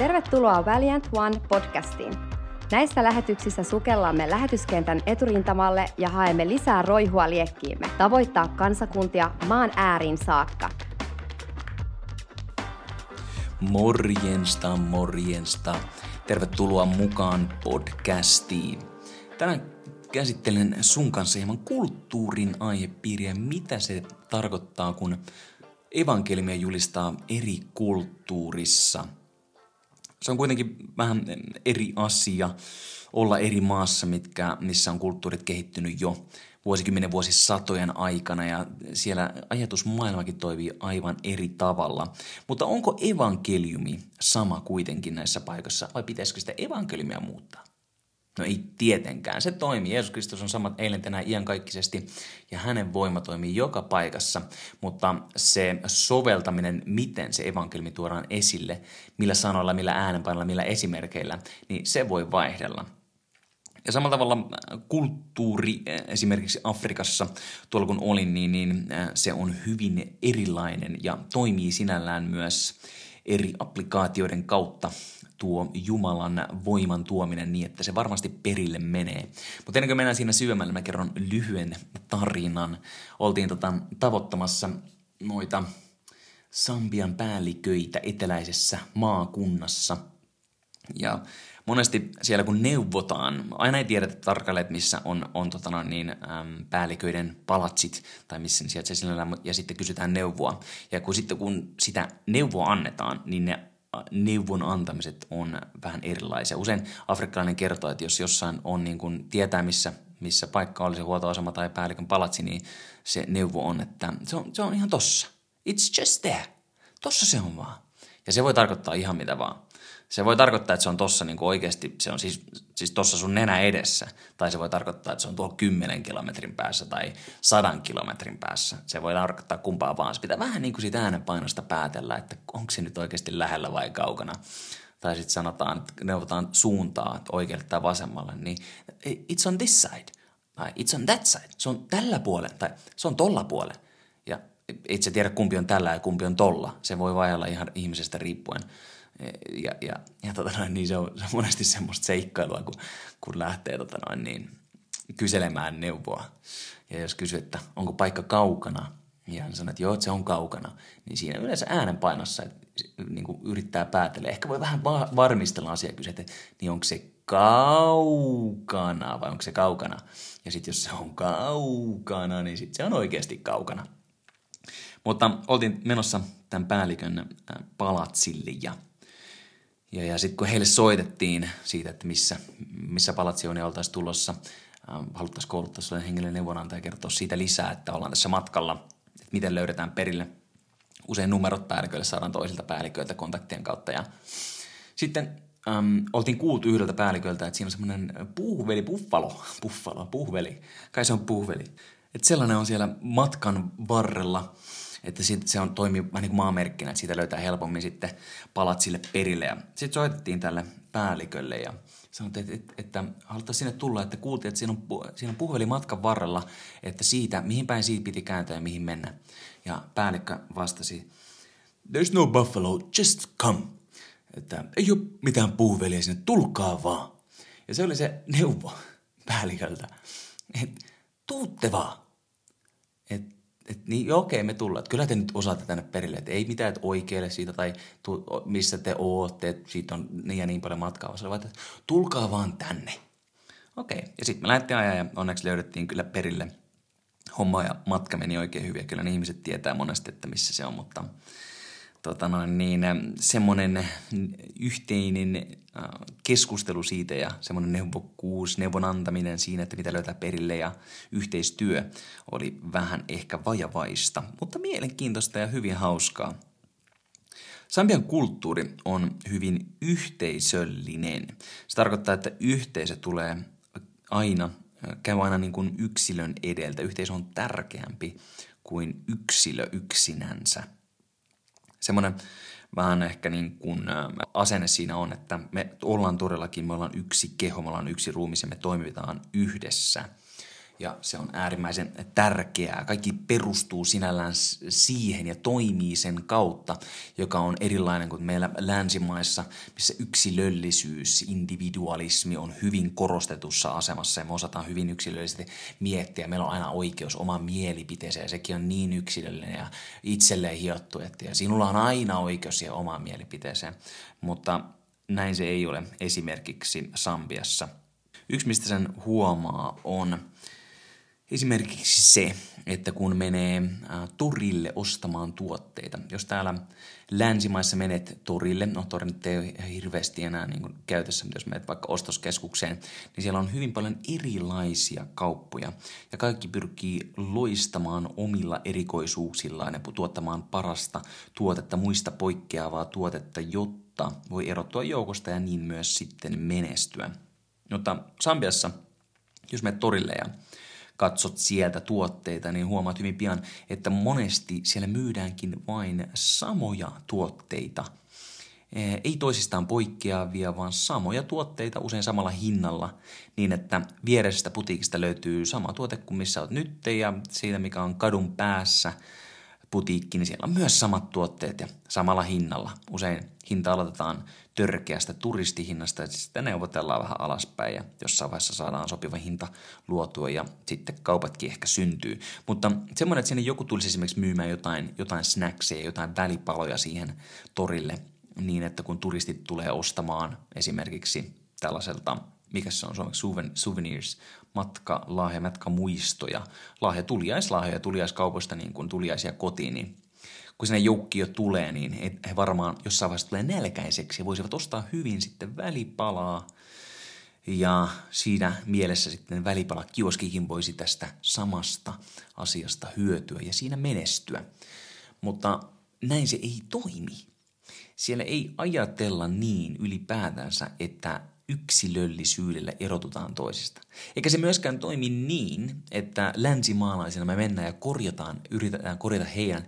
Tervetuloa Valiant One podcastiin. Näissä lähetyksissä sukellamme lähetyskentän eturintamalle ja haemme lisää roihua liekkiimme, tavoittaa kansakuntia maan ääriin saakka. Morjensta, morjensta. Tervetuloa mukaan podcastiin. Tänään käsittelen sun kanssa hieman kulttuurin aihepiiriä, mitä se tarkoittaa, kun evankeliumia julistaa eri kulttuurissa. Se on kuitenkin vähän eri asia olla eri maassa, mitkä, missä on kulttuurit kehittynyt jo vuosikymmenen vuosisatojen aikana ja siellä ajatusmaailmakin toimii aivan eri tavalla. Mutta onko evankeliumi sama kuitenkin näissä paikoissa vai pitäisikö sitä evankeliumia muuttaa? No ei tietenkään. Se toimii. Jeesus Kristus on samat eilen tänään iankaikkisesti ja hänen voima toimii joka paikassa, mutta se soveltaminen, miten se evankeliumi tuodaan esille, millä sanoilla, millä äänenpainoilla, millä esimerkkeillä, niin se voi vaihdella. Ja samalla tavalla kulttuuri esimerkiksi Afrikassa, tuolla kun olin, niin, niin se on hyvin erilainen ja toimii sinällään myös eri applikaatioiden kautta tuo Jumalan voiman tuominen niin, että se varmasti perille menee. Mutta ennen kuin mennään siinä syömällä, mä kerron lyhyen tarinan. Oltiin tota, tavoittamassa noita Sambian päälliköitä eteläisessä maakunnassa. Ja monesti siellä kun neuvotaan, aina ei tiedetä tarkalleen, että missä on, on tota no, niin, äm, päälliköiden palatsit tai missä ne sijaitsee sinällään, ja sitten kysytään neuvoa. Ja kun sitten kun sitä neuvoa annetaan, niin ne neuvon antamiset on vähän erilaisia. Usein afrikkalainen kertoo, että jos jossain on niin kuin tietää, missä, missä paikka olisi huoltoasema tai päällikön palatsi, niin se neuvo on, että se on, se on ihan tossa. It's just there. Tossa se on vaan. Ja se voi tarkoittaa ihan mitä vaan. Se voi tarkoittaa, että se on tossa niin kuin oikeasti, se on siis, siis tossa sun nenä edessä. Tai se voi tarkoittaa, että se on tuolla 10 kilometrin päässä tai sadan kilometrin päässä. Se voi tarkoittaa kumpaa vaan. Se pitää vähän niin kuin siitä äänenpainosta päätellä, että onko se nyt oikeasti lähellä vai kaukana. Tai sitten sanotaan, että neuvotaan suuntaa, oikealle tai vasemmalle, niin it's on this side. Tai it's on that side. Se on tällä puolella tai se on tolla puolella. Ja itse tiedä kumpi on tällä ja kumpi on tolla. Se voi vaihdella ihan ihmisestä riippuen. Ja, ja, ja tota noin, niin se, on, se on monesti semmoista seikkailua, kun, kun lähtee tota noin, niin, kyselemään neuvoa. Ja jos kysyy, että onko paikka kaukana, ja hän sanoo, että joo, että se on kaukana, niin siinä yleensä äänenpainossa niin kuin yrittää päätellä. Ehkä voi vähän va- varmistella asiaa kysyä, että niin onko se kaukana vai onko se kaukana. Ja sitten jos se on kaukana, niin sitten se on oikeasti kaukana. Mutta oltiin menossa tämän päällikön palatsille ja – ja, ja sitten kun heille soitettiin siitä, että missä, missä palatsi on ja oltaisiin tulossa, äh, haluttaisiin kouluttaa sellainen henkilöinen neuvonantaja ja kertoa siitä lisää, että ollaan tässä matkalla, että miten löydetään perille. Usein numerot päälliköille saadaan toisilta päälliköiltä kontaktien kautta. Ja sitten äm, oltiin kuultu yhdeltä päälliköltä, että siinä on semmoinen puhveli, buffalo, buffalo, puhveli, kai se on puhveli. Että sellainen on siellä matkan varrella – että se on, toimii vähän niin kuin maamerkkinä, että siitä löytää helpommin sitten palat sille perille. Ja sitten soitettiin tälle päällikölle ja sanottiin, että, että, että haluttaisiin sinne tulla, että kuultiin, että siinä on, siinä on puhelin matkan varrella, että siitä, mihin päin siitä piti kääntää ja mihin mennä. Ja päällikkö vastasi, there's no buffalo, just come. Että ei ole mitään puuvelia sinne, tulkaa vaan. Ja se oli se neuvo päälliköltä, että tuutte vaan. Että et niin, joo, okei, me tullaan. Kyllä te nyt osaatte tänne perille, että ei mitään, että oikealle siitä tai tu, missä te ootte, että siitä on niin ja niin paljon matkaa, vaan että tulkaa vaan tänne. Okei, ja sitten me lähdettiin ajaa ja onneksi löydettiin kyllä perille homma ja matka meni oikein hyvin. Kyllä ne ihmiset tietää monesti, että missä se on, mutta tota noin, niin, semmoinen yhteinen keskustelu siitä ja semmoinen neuvokkuus, neuvon antaminen siinä, että mitä löytää perille ja yhteistyö oli vähän ehkä vajavaista, mutta mielenkiintoista ja hyvin hauskaa. Sambian kulttuuri on hyvin yhteisöllinen. Se tarkoittaa, että yhteisö tulee aina, käy aina niin kuin yksilön edeltä. Yhteisö on tärkeämpi kuin yksilö yksinänsä – semmoinen vähän ehkä niin kuin asenne siinä on, että me ollaan todellakin, me ollaan yksi keho, me ollaan yksi ruumis ja me toimitaan yhdessä. Ja se on äärimmäisen tärkeää. Kaikki perustuu sinällään siihen ja toimii sen kautta, joka on erilainen kuin meillä länsimaissa, missä yksilöllisyys, individualismi on hyvin korostetussa asemassa ja me osataan hyvin yksilöllisesti miettiä. Meillä on aina oikeus omaan mielipiteeseen ja sekin on niin yksilöllinen ja itselleen hiottu, että ja sinulla on aina oikeus siihen omaan mielipiteeseen, mutta näin se ei ole esimerkiksi Sambiassa. Yksi, mistä sen huomaa, on Esimerkiksi se, että kun menee torille ostamaan tuotteita, jos täällä länsimaissa menet torille, no torit ei ole hirveästi enää niin kuin käytössä, mutta jos menet vaikka ostoskeskukseen, niin siellä on hyvin paljon erilaisia kauppoja ja kaikki pyrkii loistamaan omilla erikoisuuksillaan ja tuottamaan parasta tuotetta, muista poikkeavaa tuotetta, jotta voi erottua joukosta ja niin myös sitten menestyä. Mutta Sambiassa, jos menet torille ja katsot sieltä tuotteita, niin huomaat hyvin pian, että monesti siellä myydäänkin vain samoja tuotteita. Ei toisistaan poikkeavia, vaan samoja tuotteita usein samalla hinnalla, niin että viereisestä putiikista löytyy sama tuote kuin missä olet nyt ja siitä, mikä on kadun päässä – putiikki, niin siellä on myös samat tuotteet ja samalla hinnalla. Usein hinta aloitetaan törkeästä turistihinnasta ja sitten neuvotellaan vähän alaspäin ja jossain vaiheessa saadaan sopiva hinta luotua ja sitten kaupatkin ehkä syntyy. Mutta semmoinen, että sinne joku tulisi esimerkiksi myymään jotain, jotain snackseja, jotain välipaloja siihen torille niin, että kun turistit tulee ostamaan esimerkiksi tällaiselta mikä se on suomeksi, souvenirs, matka, lahja, matka, muistoja, lahja, tuliaislahjoja tuliaiskaupoista niin kuin tuliaisia kotiin, niin kun sinne jo tulee, niin he varmaan jossain vaiheessa tulee nälkäiseksi ja voisivat ostaa hyvin sitten välipalaa. Ja siinä mielessä sitten välipala kioskikin voisi tästä samasta asiasta hyötyä ja siinä menestyä. Mutta näin se ei toimi. Siellä ei ajatella niin ylipäätänsä, että yksilöllisyydellä erotutaan toisista. Eikä se myöskään toimi niin, että länsimaalaisina me mennään ja korjataan, yritetään korjata heidän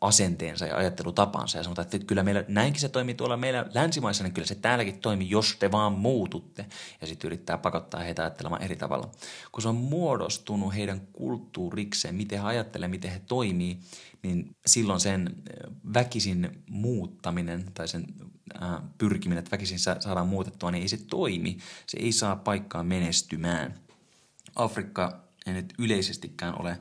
asenteensa ja ajattelutapansa ja sanotaan, että kyllä meillä, näinkin se toimii tuolla meillä länsimaissa, niin kyllä se täälläkin toimii, jos te vaan muututte. Ja sitten yrittää pakottaa heitä ajattelemaan eri tavalla. Kun se on muodostunut heidän kulttuurikseen, miten he ajattelevat, miten he toimii, niin silloin sen väkisin muuttaminen tai sen pyrkiminen, että väkisin saadaan muutettua, niin ei se toimi. Se ei saa paikkaa menestymään. Afrikka ei nyt yleisestikään ole,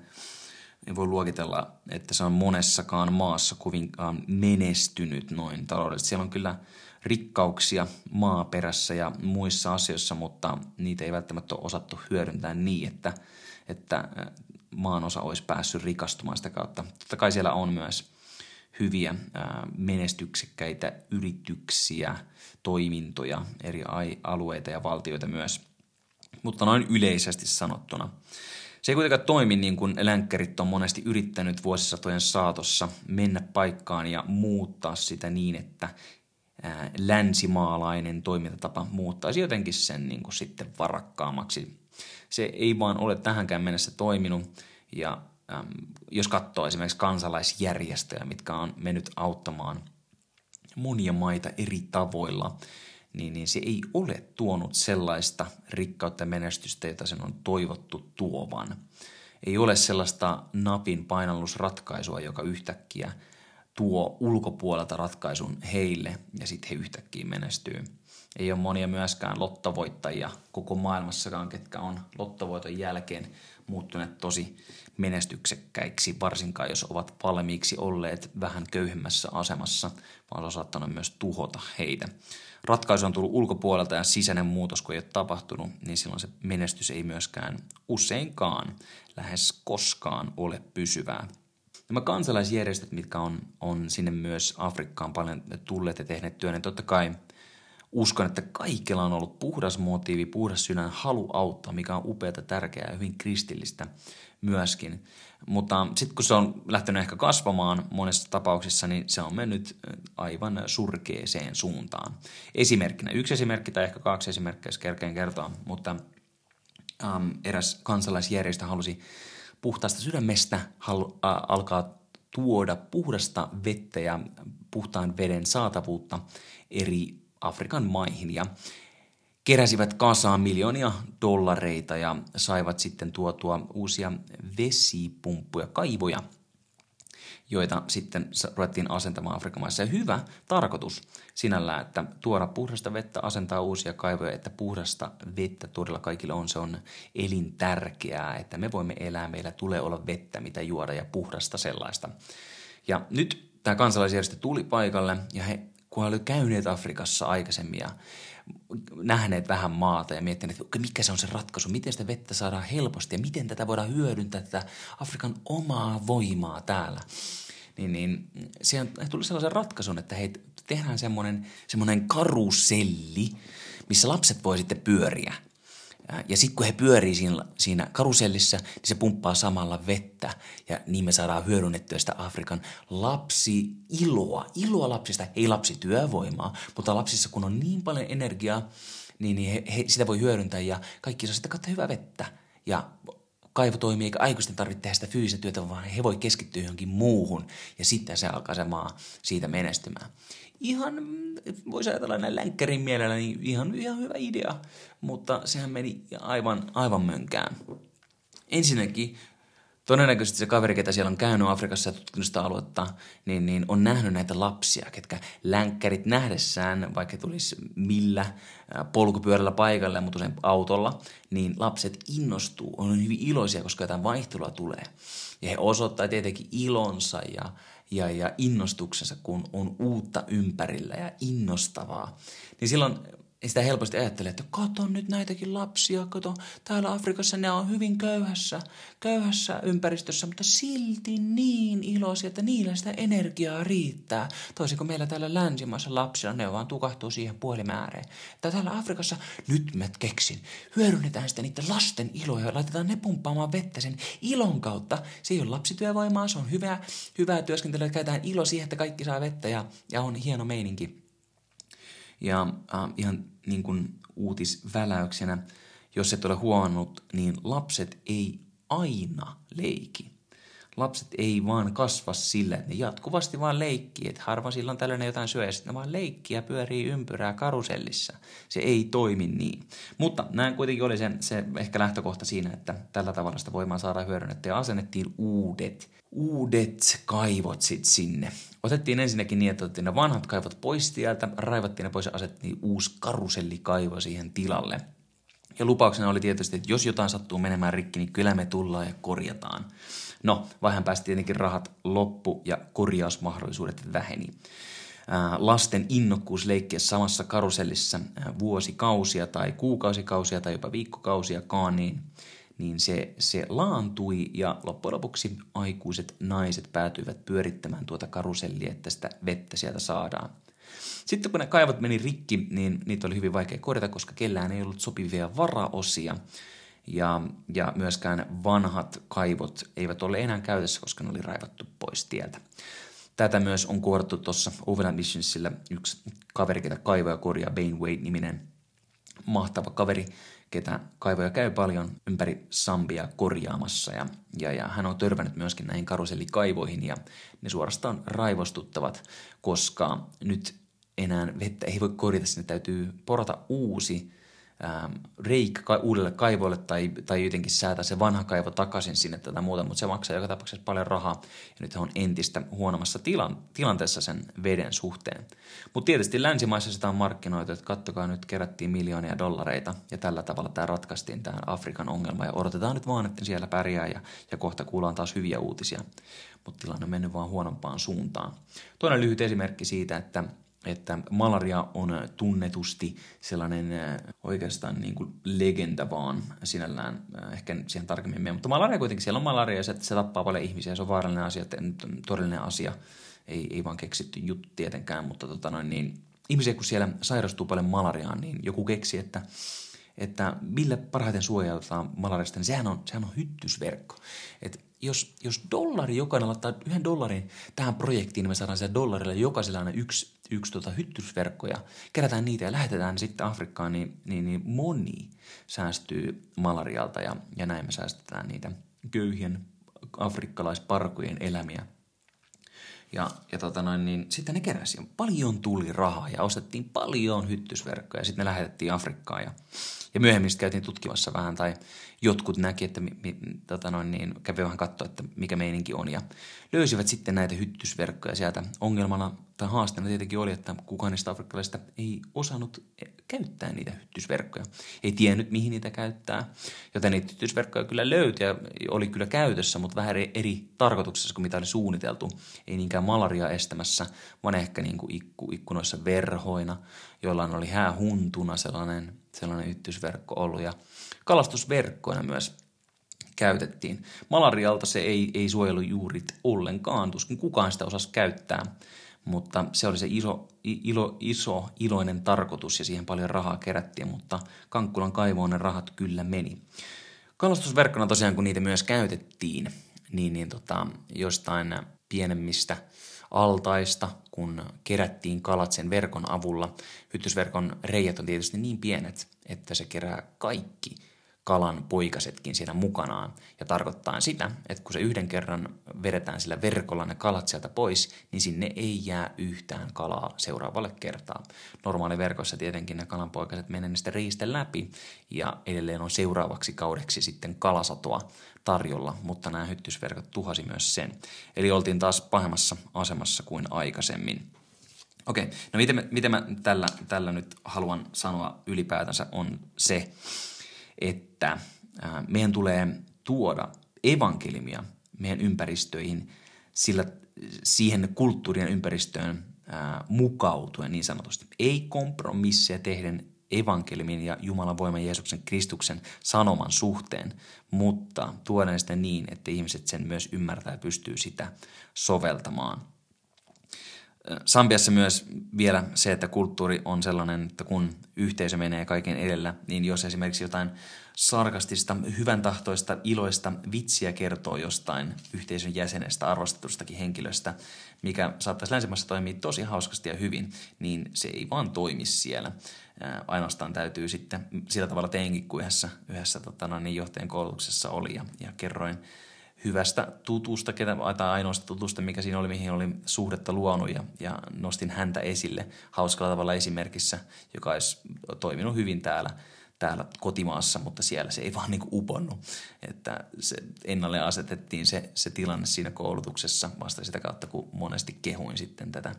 ei voi luokitella, että se on monessakaan maassa kovinkaan menestynyt noin taloudellisesti. Siellä on kyllä rikkauksia maaperässä ja muissa asioissa, mutta niitä ei välttämättä ole osattu hyödyntää niin, että, että maanosa olisi päässyt rikastumaan sitä kautta. Totta kai siellä on myös hyviä menestyksekkäitä yrityksiä, toimintoja, eri alueita ja valtioita myös. Mutta noin yleisesti sanottuna. Se ei kuitenkaan toimi niin kuin länkkärit on monesti yrittänyt vuosisatojen saatossa mennä paikkaan ja muuttaa sitä niin, että länsimaalainen toimintatapa muuttaisi jotenkin sen niin kuin sitten varakkaammaksi. Se ei vaan ole tähänkään mennessä toiminut ja äm, jos katsoo esimerkiksi kansalaisjärjestöjä, mitkä on mennyt auttamaan monia maita eri tavoilla, niin, niin se ei ole tuonut sellaista rikkautta ja menestystä, jota sen on toivottu tuovan. Ei ole sellaista napin painallusratkaisua, joka yhtäkkiä tuo ulkopuolelta ratkaisun heille ja sitten he yhtäkkiä menestyy. Ei ole monia myöskään lottovoittajia koko maailmassakaan, ketkä on lottovoiton jälkeen muuttuneet tosi menestyksekkäiksi, varsinkaan jos ovat valmiiksi olleet vähän köyhemmässä asemassa, vaan on saattanut myös tuhota heitä. Ratkaisu on tullut ulkopuolelta ja sisäinen muutos, kun ei ole tapahtunut, niin silloin se menestys ei myöskään useinkaan lähes koskaan ole pysyvää. Nämä kansalaisjärjestöt, mitkä on, on sinne myös Afrikkaan paljon tulleet ja tehneet työn, niin totta kai – uskon, että kaikilla on ollut puhdas motiivi, puhdas sydän, halu auttaa, mikä on upeata, tärkeää ja hyvin kristillistä myöskin. Mutta sitten kun se on lähtenyt ehkä kasvamaan monessa tapauksissa, niin se on mennyt aivan surkeeseen suuntaan. Esimerkkinä, yksi esimerkki tai ehkä kaksi esimerkkiä, jos kerkeen kertoa, mutta äm, eräs kansalaisjärjestö halusi puhtaasta sydämestä halu, ä, alkaa tuoda puhdasta vettä ja puhtaan veden saatavuutta eri Afrikan maihin ja keräsivät kasaan miljoonia dollareita ja saivat sitten tuotua uusia vesipumppuja, kaivoja, joita sitten ruvettiin asentamaan Afrikan maissa. Ja hyvä tarkoitus sinällään, että tuoda puhdasta vettä, asentaa uusia kaivoja, että puhdasta vettä todella kaikille on, se on elintärkeää, että me voimme elää, meillä tulee olla vettä, mitä juoda ja puhdasta sellaista. Ja nyt tämä kansalaisjärjestö tuli paikalle ja he, kun olivat käyneet Afrikassa aikaisemmin ja nähneet vähän maata ja miettineet, että mikä se on se ratkaisu, miten sitä vettä saadaan helposti ja miten tätä voidaan hyödyntää, tätä Afrikan omaa voimaa täällä. Niin, niin siihen tuli sellaisen ratkaisun, että hei, tehdään semmoinen, semmoinen karuselli, missä lapset voi sitten pyöriä – ja sitten kun he pyörii siinä, siinä karusellissa, niin se pumppaa samalla vettä. Ja niin me saadaan hyödynnettyä sitä Afrikan lapsi iloa, iloa lapsista, ei lapsi työvoimaa, mutta lapsissa kun on niin paljon energiaa, niin, niin he, he, sitä voi hyödyntää ja kaikki saa sitten katsoa hyvää vettä. Ja kaivo toimii, eikä aikuisten tarvitse tehdä sitä fyysistä työtä, vaan he voi keskittyä johonkin muuhun. Ja sitten se alkaa se maa siitä menestymään ihan, voisi ajatella näin länkkärin mielellä, niin ihan, ihan hyvä idea, mutta sehän meni aivan, aivan mönkään. Ensinnäkin todennäköisesti se kaveri, ketä siellä on käynyt Afrikassa ja tutkinut sitä aluetta, niin, niin on nähnyt näitä lapsia, ketkä länkkärit nähdessään, vaikka tulisi millä polkupyörällä paikalle, mutta usein autolla, niin lapset innostuu, on hyvin iloisia, koska jotain vaihtelua tulee. Ja he osoittaa tietenkin ilonsa ja, ja, ja innostuksensa, kun on uutta ympärillä ja innostavaa. Niin silloin sitä helposti ajattelee, että kato nyt näitäkin lapsia, kato, täällä Afrikassa ne on hyvin köyhässä, köyhässä ympäristössä, mutta silti niin iloisia, että niillä sitä energiaa riittää. Toisin kuin meillä täällä länsimaissa lapsilla, ne vaan tukahtuu siihen puolimääreen. Että täällä Afrikassa, nyt mä keksin, hyödynnetään sitä niiden lasten iloja ja laitetaan ne pumppaamaan vettä sen ilon kautta. Se ei ole lapsityövoimaa, se on hyvää, hyvää työskentelyä, käytetään ilo siihen, että kaikki saa vettä ja, ja on hieno meininki. Ja äh, ihan niin kuin uutisväläyksenä, jos et ole huomannut, niin lapset ei aina leiki. Lapset ei vaan kasva sillä, että ne jatkuvasti vaan leikkii, että harva silloin tällainen jotain syö, ja sitten vaan leikkiä ja pyörii ympyrää karusellissa. Se ei toimi niin. Mutta näin kuitenkin oli se, se ehkä lähtökohta siinä, että tällä tavalla sitä voimaa saada hyödynnettyä ja asennettiin uudet, uudet kaivot sit sinne. Otettiin ensinnäkin niin, että otettiin ne vanhat kaivot pois tieltä, raivattiin ne pois ja asettiin uusi karusellikaivo siihen tilalle. Ja lupauksena oli tietysti, että jos jotain sattuu menemään rikki, niin kyllä me tullaan ja korjataan. No, vaihan päästä tietenkin rahat loppu ja korjausmahdollisuudet väheni. Lasten innokkuus leikkiä samassa karusellissa vuosikausia tai kuukausikausia tai jopa viikkokausiakaan, niin, niin se, se laantui ja loppujen lopuksi aikuiset naiset päätyivät pyörittämään tuota karusellia, että sitä vettä sieltä saadaan. Sitten kun ne kaivot meni rikki, niin niitä oli hyvin vaikea korjata, koska kellään ei ollut sopivia varaosia ja, ja myöskään vanhat kaivot eivät ole enää käytössä, koska ne oli raivattu pois tieltä. Tätä myös on kuorattu tuossa Overland Missionsilla yksi kaveri, ketä kaivoja korjaa, Bane Wade-niminen mahtava kaveri, ketä kaivoja käy paljon ympäri Sambia korjaamassa. Ja, ja, ja hän on törmännyt myöskin näihin karusellikaivoihin ja ne suorastaan raivostuttavat, koska nyt enää vettä ei voi korjata, sinne täytyy porata uusi reikä uudelle kaivoille tai, tai jotenkin säätää se vanha kaivo takaisin sinne tätä muuta, mutta se maksaa joka tapauksessa paljon rahaa ja nyt on entistä huonommassa tilan, tilanteessa sen veden suhteen. Mutta tietysti länsimaissa sitä on markkinoitu, että kattokaa nyt kerättiin miljoonia dollareita ja tällä tavalla tämä ratkaistiin tähän Afrikan ongelma ja odotetaan nyt vaan, että siellä pärjää ja, ja kohta kuullaan taas hyviä uutisia, mutta tilanne on mennyt vaan huonompaan suuntaan. Toinen lyhyt esimerkki siitä, että että malaria on tunnetusti sellainen äh, oikeastaan niin kuin legenda vaan sinällään, äh, ehkä siihen tarkemmin mene, mutta malaria kuitenkin, siellä on malaria ja se, se tappaa paljon ihmisiä, se on vaarallinen asia, todellinen asia, ei, ei vaan keksitty juttu tietenkään, mutta tota noin, niin, ihmisiä kun siellä sairastuu paljon malariaan, niin joku keksi, että että millä parhaiten suojautetaan malariasta, niin sehän on, sehän on hyttysverkko. Et jos, jos dollari jokainen laittaa yhden dollarin tähän projektiin, niin me saadaan siellä dollarilla jokaisella aina yksi, yksi tota hyttysverkko ja kerätään niitä ja lähetetään sitten Afrikkaan, niin, niin, niin moni säästyy malarialta ja, ja näin me säästetään niitä köyhien afrikkalaisparkujen elämiä. Ja, ja tota noin, niin sitten ne keräsi. Paljon tuli rahaa ja ostettiin paljon hyttysverkkoja ja sitten ne lähetettiin Afrikkaan. Ja, ja myöhemmin sitten käytiin tutkimassa vähän tai jotkut näki, että mi, mi, tota noin, niin, kävi vähän katsoa, että mikä meininki on. Ja löysivät sitten näitä hyttysverkkoja sieltä. Ongelmana tai haasteena tietenkin oli, että kukaan niistä afrikkalaisista ei osannut käyttää niitä hyttysverkkoja. Ei tiennyt, mihin niitä käyttää. Joten niitä hyttysverkkoja kyllä löytyi ja oli kyllä käytössä, mutta vähän eri, tarkoituksessa kuin mitä oli suunniteltu. Ei niinkään malaria estämässä, vaan ehkä niin kuin ikku, ikkunoissa verhoina, jollain oli häähuntuna sellainen, sellainen hyttysverkko ollut. Ja kalastusverkkoina myös käytettiin. Malarialta se ei, ei suojelu juuri ollenkaan, tuskin kukaan sitä osasi käyttää, mutta se oli se iso, ilo, iso iloinen tarkoitus ja siihen paljon rahaa kerättiin, mutta Kankkulan kaivoon ne rahat kyllä meni. Kalastusverkkona tosiaan, kun niitä myös käytettiin, niin, niin tota, jostain pienemmistä altaista, kun kerättiin kalat sen verkon avulla. Hyttysverkon reijät on tietysti niin pienet, että se kerää kaikki – kalan poikasetkin siinä mukanaan. Ja tarkoittaa sitä, että kun se yhden kerran vedetään sillä verkolla ne kalat sieltä pois, niin sinne ei jää yhtään kalaa seuraavalle kertaa. Normaali verkossa tietenkin ne kalanpoikaset menee niistä riistä läpi ja edelleen on seuraavaksi kaudeksi sitten kalasatoa tarjolla, mutta nämä hyttysverkot tuhasi myös sen. Eli oltiin taas pahemmassa asemassa kuin aikaisemmin. Okei, no miten, miten mä tällä, tällä nyt haluan sanoa ylipäätänsä on se, että meidän tulee tuoda evankelimia meidän ympäristöihin sillä siihen kulttuurien ympäristöön mukautuen niin sanotusti. Ei kompromisseja tehden evankelimin ja Jumalan voiman Jeesuksen Kristuksen sanoman suhteen, mutta tuoda sitä niin, että ihmiset sen myös ymmärtää ja pystyy sitä soveltamaan. Sambiassa myös vielä se, että kulttuuri on sellainen, että kun yhteisö menee kaiken edellä, niin jos esimerkiksi jotain sarkastista, hyvän tahtoista, iloista vitsiä kertoo jostain yhteisön jäsenestä, arvostetustakin henkilöstä, mikä saattaisi länsimaissa toimia tosi hauskasti ja hyvin, niin se ei vaan toimi siellä. ainoastaan täytyy sitten sillä tavalla teinkin, kuin yhdessä, yhdessä tota, no, niin johtajan koulutuksessa oli ja, ja kerroin – hyvästä tutusta, ketä, tai ainoasta tutusta, mikä siinä oli, mihin oli suhdetta luonut ja, ja nostin häntä esille hauskalla tavalla esimerkissä, joka olisi toiminut hyvin täällä, täällä kotimaassa, mutta siellä se ei vaan niin uponnut. Että se ennalle asetettiin se, se tilanne siinä koulutuksessa vasta sitä kautta, kun monesti kehuin sitten tätä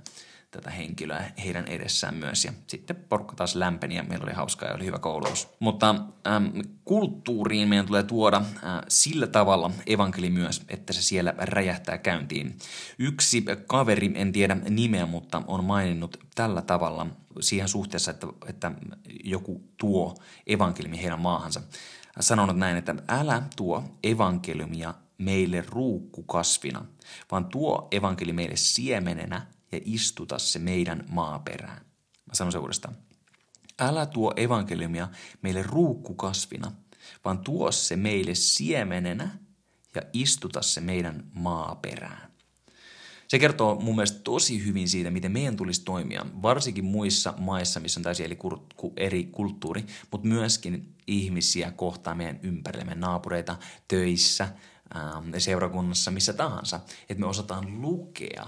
tätä henkilöä heidän edessään myös. Ja sitten porukka taas lämpeni ja meillä oli hauskaa ja oli hyvä koulutus. Mutta äm, kulttuuriin meidän tulee tuoda äh, sillä tavalla evankeli myös, että se siellä räjähtää käyntiin. Yksi kaveri, en tiedä nimeä, mutta on maininnut tällä tavalla siihen suhteessa, että, että joku tuo evankeliumi heidän maahansa. Sanonut näin, että älä tuo evankeliumia meille ruukkukasvina, vaan tuo evankeli meille siemenenä ja istuta se meidän maaperään. Mä sanon se uudestaan. Älä tuo evankeliumia meille ruukkukasvina, vaan tuo se meille siemenenä ja istuta se meidän maaperään. Se kertoo mun mielestä tosi hyvin siitä, miten meidän tulisi toimia, varsinkin muissa maissa, missä on täysin eri kulttuuri, mutta myöskin ihmisiä kohtaa meidän ympärille, meidän naapureita töissä, seurakunnassa, missä tahansa. Että me osataan lukea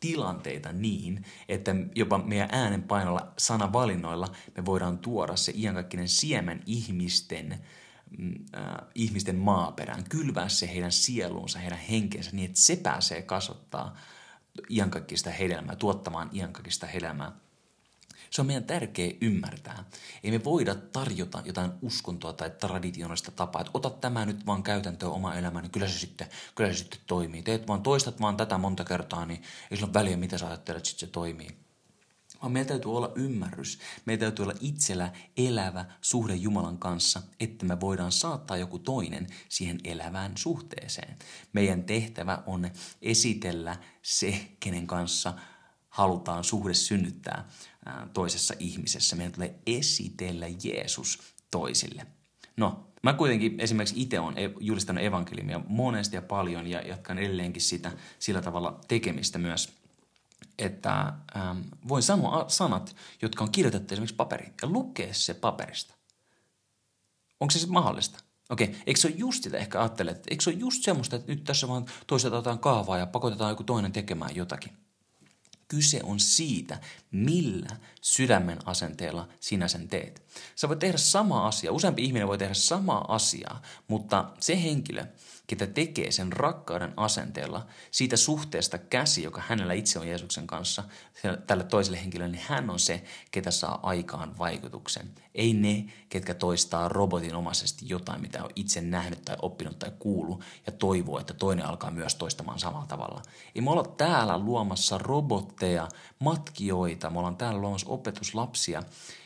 tilanteita niin, että jopa meidän äänen painolla sanavalinnoilla me voidaan tuoda se iankaikkinen siemen ihmisten, mm, äh, ihmisten maaperään, kylvää se heidän sielunsa, heidän henkensä niin, että se pääsee kasvattaa iankaikkista hedelmää, tuottamaan iankaikkista hedelmää se on meidän tärkeä ymmärtää. Ei me voida tarjota jotain uskontoa tai traditionaalista tapaa, että ota tämä nyt vaan käytäntöön oma elämään, niin kyllä se sitten, kyllä se sitten toimii. Teet vaan, toistat vaan tätä monta kertaa, niin ei sillä ole väliä, mitä sä ajattelet, että sitten se toimii vaan meillä täytyy olla ymmärrys. Meillä täytyy olla itsellä elävä suhde Jumalan kanssa, että me voidaan saattaa joku toinen siihen elävään suhteeseen. Meidän tehtävä on esitellä se, kenen kanssa halutaan suhde synnyttää toisessa ihmisessä. Meidän tulee esitellä Jeesus toisille. No, mä kuitenkin esimerkiksi itse olen julistanut evankeliumia monesti ja paljon ja jatkan edelleenkin sitä sillä tavalla tekemistä myös, että ähm, voin sanoa sanat, jotka on kirjoitettu esimerkiksi paperiin ja lukea se paperista. Onko se sitten mahdollista? Okei, eikö se ole just sitä ehkä ajattelet, että eikö se ole just semmoista, että nyt tässä vaan toistetaan kaavaa ja pakotetaan joku toinen tekemään jotakin. Kyse on siitä, millä sydämen asenteella sinä sen teet. Sä voit tehdä sama asia, useampi ihminen voi tehdä samaa asiaa, mutta se henkilö, ketä tekee sen rakkauden asenteella siitä suhteesta käsi, joka hänellä itse on Jeesuksen kanssa, tälle toiselle henkilölle, niin hän on se, ketä saa aikaan vaikutuksen. Ei ne, ketkä toistaa robotinomaisesti jotain, mitä on itse nähnyt tai oppinut tai kuullut ja toivoo, että toinen alkaa myös toistamaan samalla tavalla. Ei me olla täällä luomassa robotteja, matkijoita, me ollaan täällä luomassa opetuslapsia,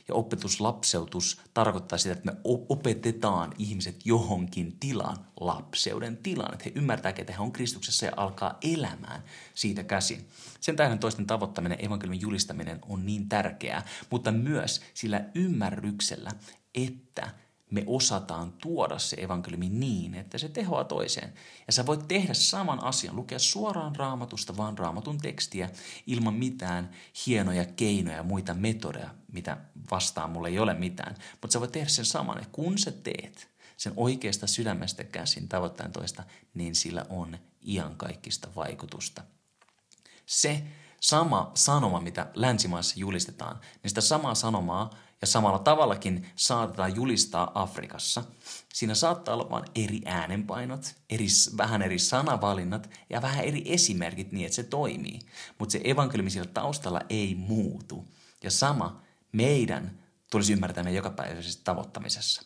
ja opetuslapseutus tarkoittaa sitä, että me opetetaan ihmiset johonkin tilaan, lapseuden tilaan. Että he ymmärtää, että he on Kristuksessa ja alkaa elämään siitä käsin. Sen tähden toisten tavoittaminen, evankeliumin julistaminen on niin tärkeää, mutta myös sillä ymmärryksellä, että – me osataan tuoda se evankeliumi niin, että se tehoaa toiseen. Ja sä voit tehdä saman asian, lukea suoraan raamatusta, vaan raamatun tekstiä, ilman mitään hienoja keinoja ja muita metodeja, mitä vastaan mulle ei ole mitään. Mutta sä voit tehdä sen saman, että kun sä teet sen oikeasta sydämestä käsin tavoittain toista, niin sillä on iankaikkista vaikutusta. Se sama sanoma, mitä länsimaissa julistetaan, niin sitä samaa sanomaa ja samalla tavallakin saatetaan julistaa Afrikassa. Siinä saattaa olla vain eri äänenpainot, eri, vähän eri sanavalinnat ja vähän eri esimerkit niin, että se toimii. Mutta se evankeliumi siellä taustalla ei muutu. Ja sama meidän tulisi ymmärtää meidän jokapäiväisessä tavoittamisessa.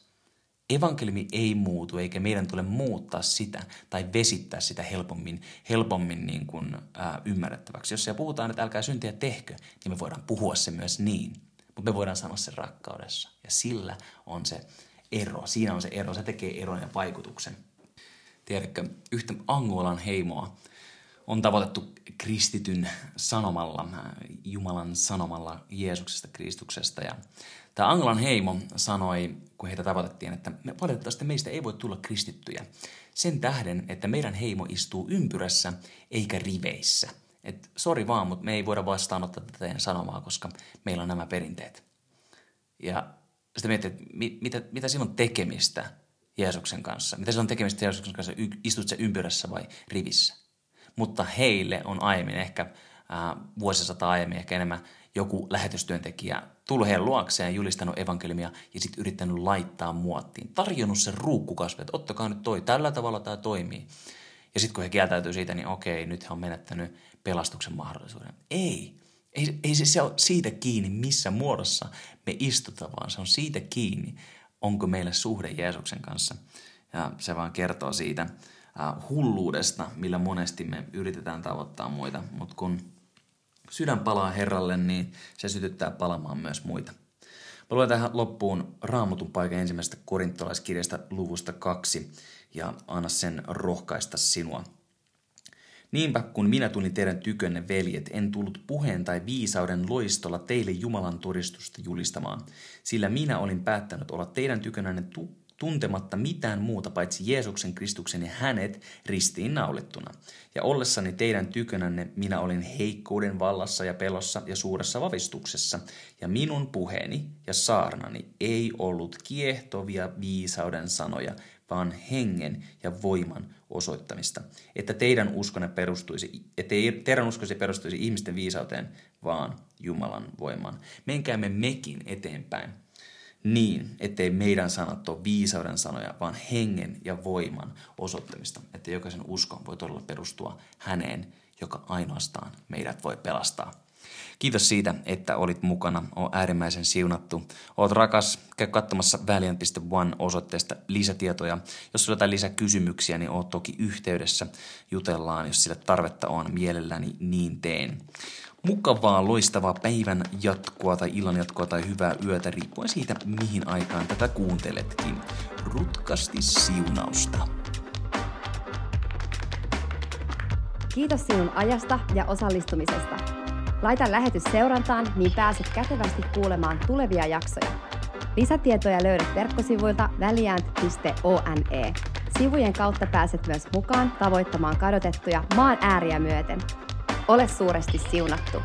Evankeliumi ei muutu, eikä meidän tule muuttaa sitä tai vesittää sitä helpommin, helpommin niin kuin, ää, ymmärrettäväksi. Jos siellä puhutaan, että älkää syntiä tehkö, niin me voidaan puhua se myös niin – mutta me voidaan sanoa sen rakkaudessa. Ja sillä on se ero. Siinä on se ero. Se tekee eron ja vaikutuksen. Tiedätkö, yhtä Angolan heimoa on tavoitettu kristityn sanomalla, Jumalan sanomalla Jeesuksesta, Kristuksesta. Ja tämä Angolan heimo sanoi, kun heitä tavoitettiin, että me valitettavasti meistä ei voi tulla kristittyjä sen tähden, että meidän heimo istuu ympyrässä eikä riveissä – että sori vaan, mutta me ei voida vastaanottaa tätä teidän sanomaa, koska meillä on nämä perinteet. Ja sitten miettii, että mitä, mitä siinä on tekemistä Jeesuksen kanssa? Mitä siinä on tekemistä Jeesuksen kanssa? Istut se ympyrässä vai rivissä? Mutta heille on aiemmin, ehkä äh, vuosisata aiemmin, ehkä enemmän joku lähetystyöntekijä tullut heidän luokseen, julistanut evankeliumia ja sitten yrittänyt laittaa muottiin. Tarjonnut sen ruukkukasvi, että ottakaa nyt toi, tällä tavalla tämä toimii. Ja sitten kun he kieltäytyy siitä, niin okei, nyt he on menettänyt pelastuksen mahdollisuuden. Ei. Ei, ei se, se ole siitä kiinni, missä muodossa me istutaan, vaan se on siitä kiinni, onko meillä suhde Jeesuksen kanssa. Ja se vaan kertoo siitä uh, hulluudesta, millä monesti me yritetään tavoittaa muita. Mutta kun sydän palaa Herralle, niin se sytyttää palamaan myös muita. Mä luen tähän loppuun Raamutun paikan ensimmäisestä korintolaiskirjasta luvusta kaksi ja anna sen rohkaista sinua – Niinpä kun minä tulin teidän tykönne, veljet, en tullut puheen tai viisauden loistolla teille Jumalan todistusta julistamaan, sillä minä olin päättänyt olla teidän tykönänne tu- tuntematta mitään muuta paitsi Jeesuksen Kristuksen ja hänet ristiin naulittuna. Ja ollessani teidän tykönänne minä olin heikkouden vallassa ja pelossa ja suuressa vavistuksessa, ja minun puheeni ja saarnani ei ollut kiehtovia viisauden sanoja, vaan hengen ja voiman osoittamista, että teidän uskonne perustuisi, että teidän uskonne perustuisi ihmisten viisauteen, vaan Jumalan voimaan. Menkäämme mekin eteenpäin niin, ettei meidän sanat ole viisauden sanoja, vaan hengen ja voiman osoittamista, että jokaisen uskon voi todella perustua häneen, joka ainoastaan meidät voi pelastaa. Kiitos siitä, että olit mukana. O äärimmäisen siunattu. Oot rakas. Käy katsomassa valiant.one osoitteesta lisätietoja. Jos sulla jotain lisäkysymyksiä, niin oot toki yhteydessä. Jutellaan, jos sillä tarvetta on. Mielelläni niin teen. Mukavaa, loistavaa päivän jatkoa tai illan jatkoa tai hyvää yötä, riippuen siitä, mihin aikaan tätä kuunteletkin. Rutkasti siunausta. Kiitos sinun ajasta ja osallistumisesta. Laita lähetys seurantaan, niin pääset kätevästi kuulemaan tulevia jaksoja. Lisätietoja löydät verkkosivuilta väliäänt.one. Sivujen kautta pääset myös mukaan tavoittamaan kadotettuja maan ääriä myöten. Ole suuresti siunattu!